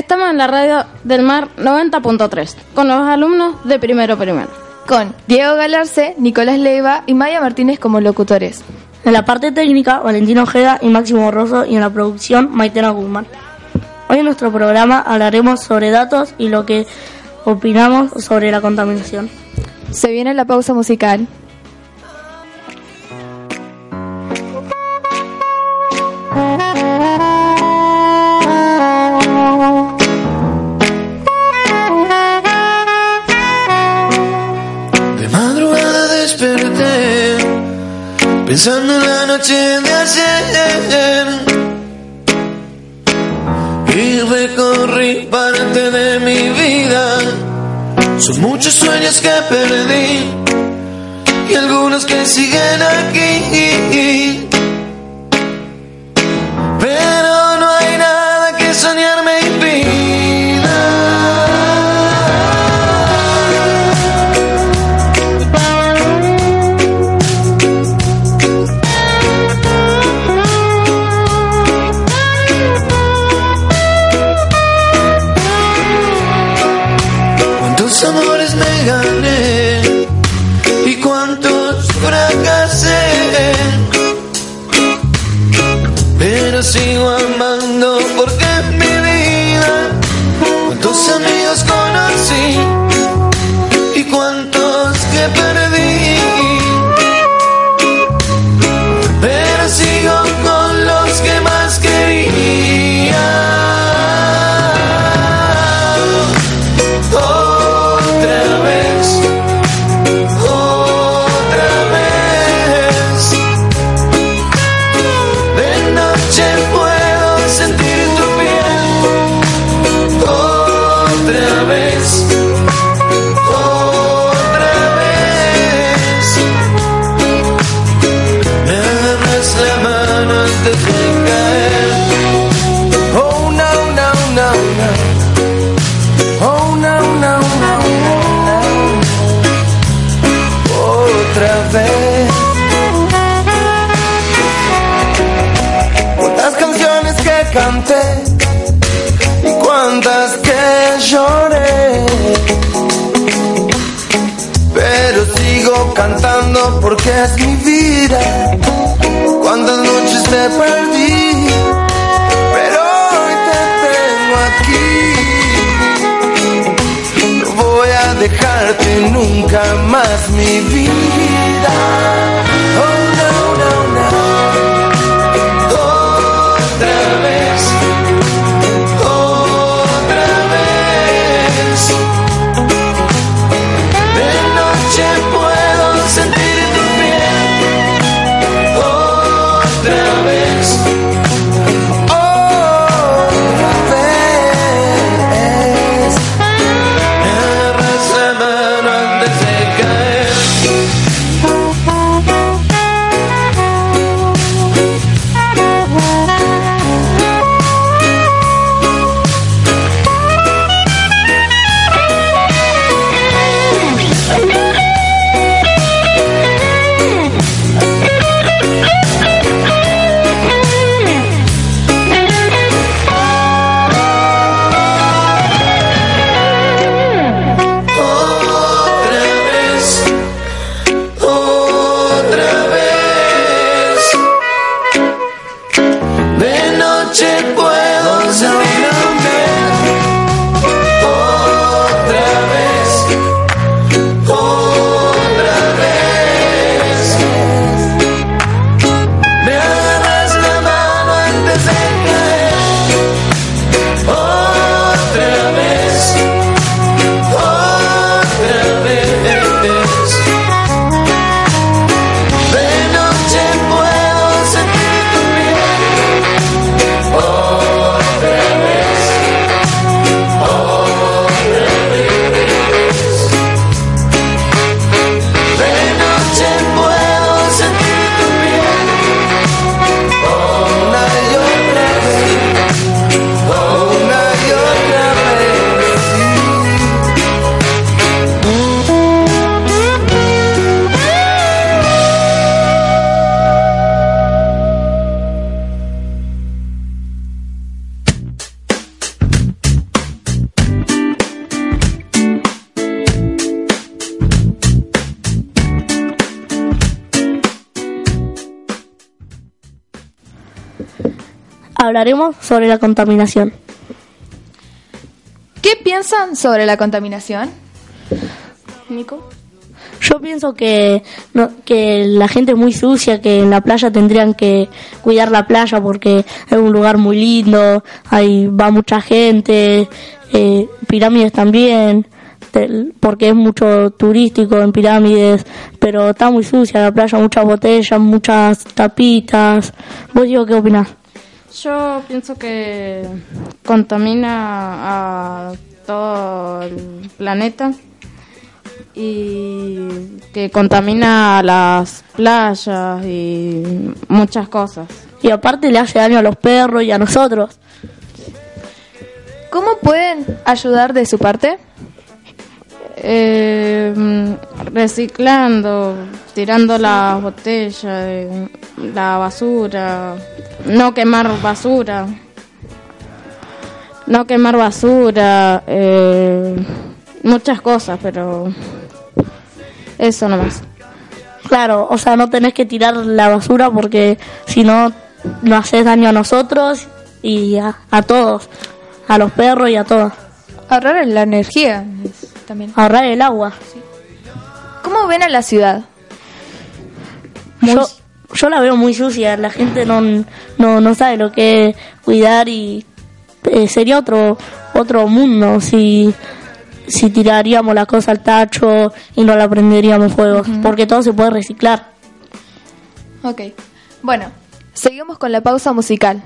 Estamos en la radio del mar 90.3 con los alumnos de primero primero. Con Diego Galarce, Nicolás Leiva y Maya Martínez como locutores. En la parte técnica, Valentino Ojeda y Máximo Rosso y en la producción, Maitena Guzmán. Hoy en nuestro programa hablaremos sobre datos y lo que opinamos sobre la contaminación. Se viene la pausa musical. Que perdí y algunos que siguen aquí. Pero sigo amando canté y cuántas que lloré. Pero sigo cantando porque es mi vida. Cuántas noches te perdí. Pero hoy te tengo aquí. No voy a dejarte nunca más mi vida. Hablaremos sobre la contaminación. ¿Qué piensan sobre la contaminación? Nico. Yo pienso que, no- que la gente es muy sucia, que en la playa tendrían que cuidar la playa porque es un lugar muy lindo, ahí va mucha gente, eh, pirámides también, porque es mucho turístico en pirámides, pero está muy sucia la playa, muchas botellas, muchas tapitas. ¿Vos digo qué opinás? Yo pienso que contamina a todo el planeta y que contamina a las playas y muchas cosas. Y aparte le hace daño a los perros y a nosotros. ¿Cómo pueden ayudar de su parte? Eh, reciclando, tirando las botellas, la basura, no quemar basura, no quemar basura, eh, muchas cosas, pero eso nomás. Claro, o sea, no tenés que tirar la basura porque si no, nos haces daño a nosotros y a, a todos, a los perros y a todos. Ahorrar la energía también. Ahorrar el agua. ¿Cómo ven a la ciudad? Yo, yo la veo muy sucia, la gente no, no, no sabe lo que es cuidar y eh, sería otro, otro mundo si, si tiraríamos la cosa al tacho y no la prenderíamos fuego, porque todo se puede reciclar. Ok. Bueno, seguimos con la pausa musical.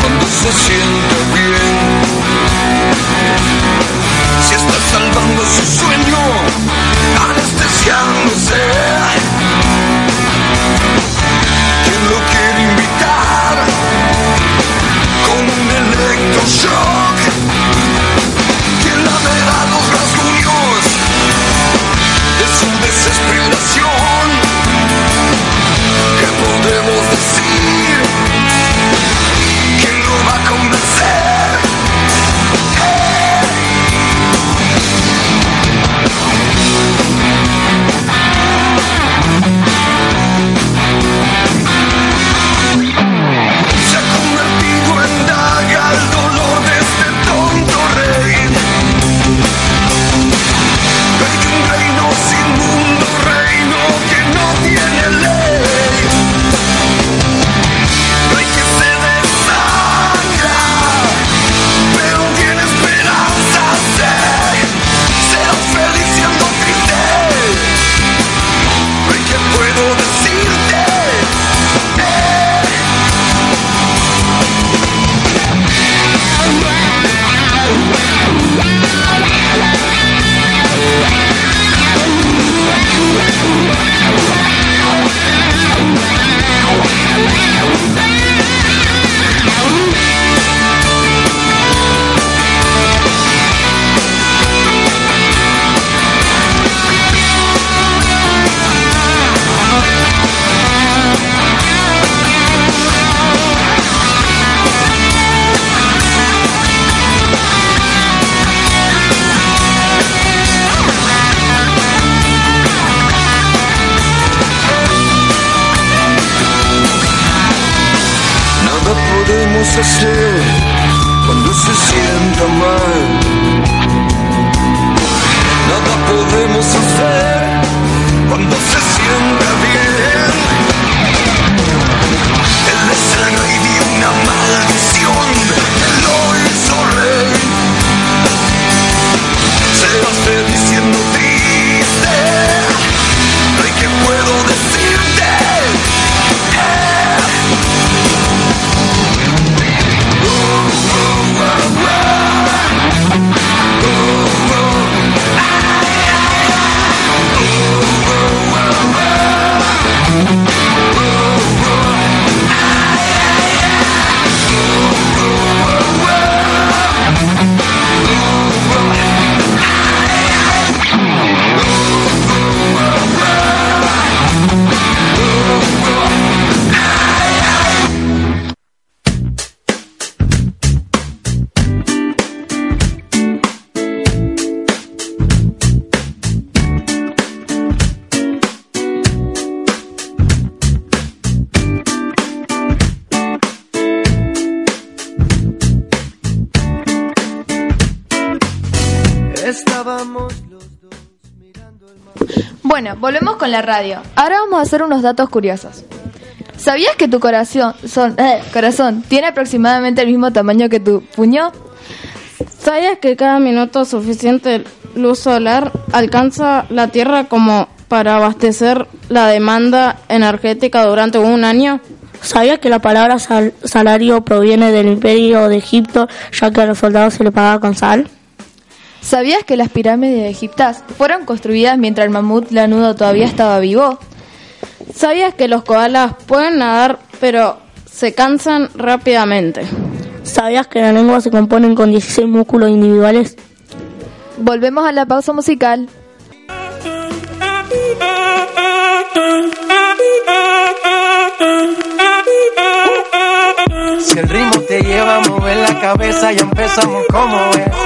cuando se siente bien. Si está salvando su Bueno, volvemos con la radio. Ahora vamos a hacer unos datos curiosos. ¿Sabías que tu corazón, son- eh, corazón tiene aproximadamente el mismo tamaño que tu puño? ¿Sabías que cada minuto suficiente luz solar alcanza la Tierra como para abastecer la demanda energética durante un año? ¿Sabías que la palabra sal- salario proviene del imperio de Egipto, ya que a los soldados se les pagaba con sal? ¿Sabías que las pirámides egiptas fueron construidas mientras el mamut lanudo todavía estaba vivo? ¿Sabías que los koalas pueden nadar pero se cansan rápidamente? ¿Sabías que la lengua se componen con 16 músculos individuales? Volvemos a la pausa musical. Si el ritmo te lleva a mover la cabeza, ya empezamos como es.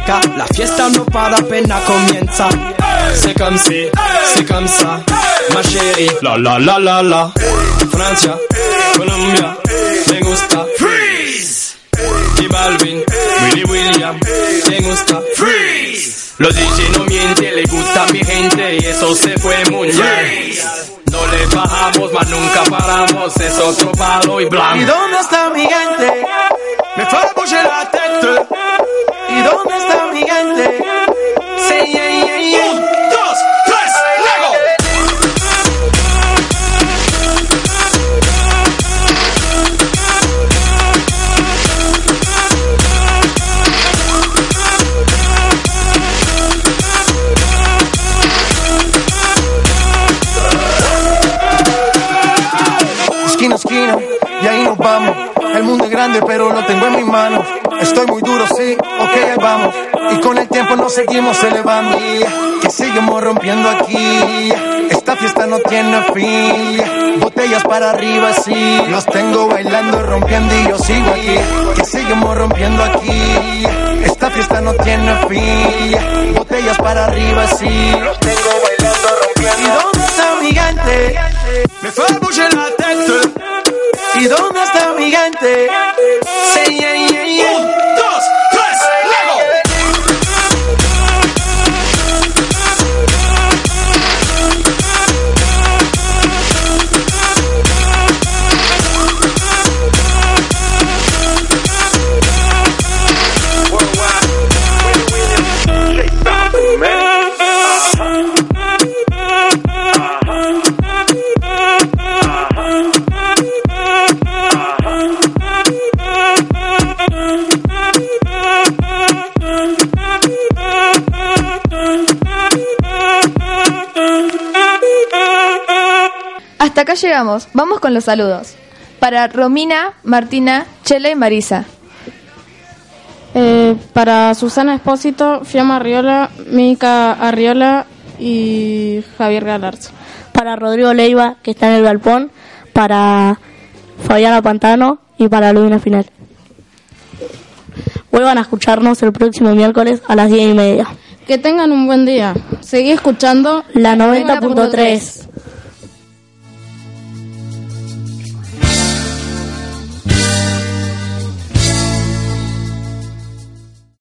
Discoteca, la fiesta no para apenas comienza. C'est comme si, c'est comme ça, ma chérie. La la la la la. Francia, Colombia, me gusta. Freeze. Y Balvin, Willy William, me gusta. Freeze. Los DJ no mienten, le gusta a mi gente y eso se fue muy bien. No le bajamos, mas nunca paramos, es otro palo y ¿Y blanco. dónde está mi gente? Me fait bouger la tête. ¿Y dónde está mi gente? Seguimos elevando. Que seguimos rompiendo aquí. Esta fiesta no tiene fin. Botellas para arriba, sí. Los tengo bailando, rompiendo y yo sigo aquí. Que seguimos rompiendo aquí. Esta fiesta no tiene fin. Botellas para arriba, sí. Los tengo bailando, rompiendo. ¿Y dónde está mi gente? Me fait bouger la tête. ¿Y dónde está mi gente? Llegamos. Vamos con los saludos. Para Romina, Martina, Chela y Marisa. Eh, para Susana Espósito, Fiamma Arriola, Mica Arriola y Javier Galarza. Para Rodrigo Leiva, que está en el galpón. Para Fabiana Pantano y para Ludina Final. Vuelvan a escucharnos el próximo miércoles a las 10 y media. Que tengan un buen día. Seguí escuchando La 90.3.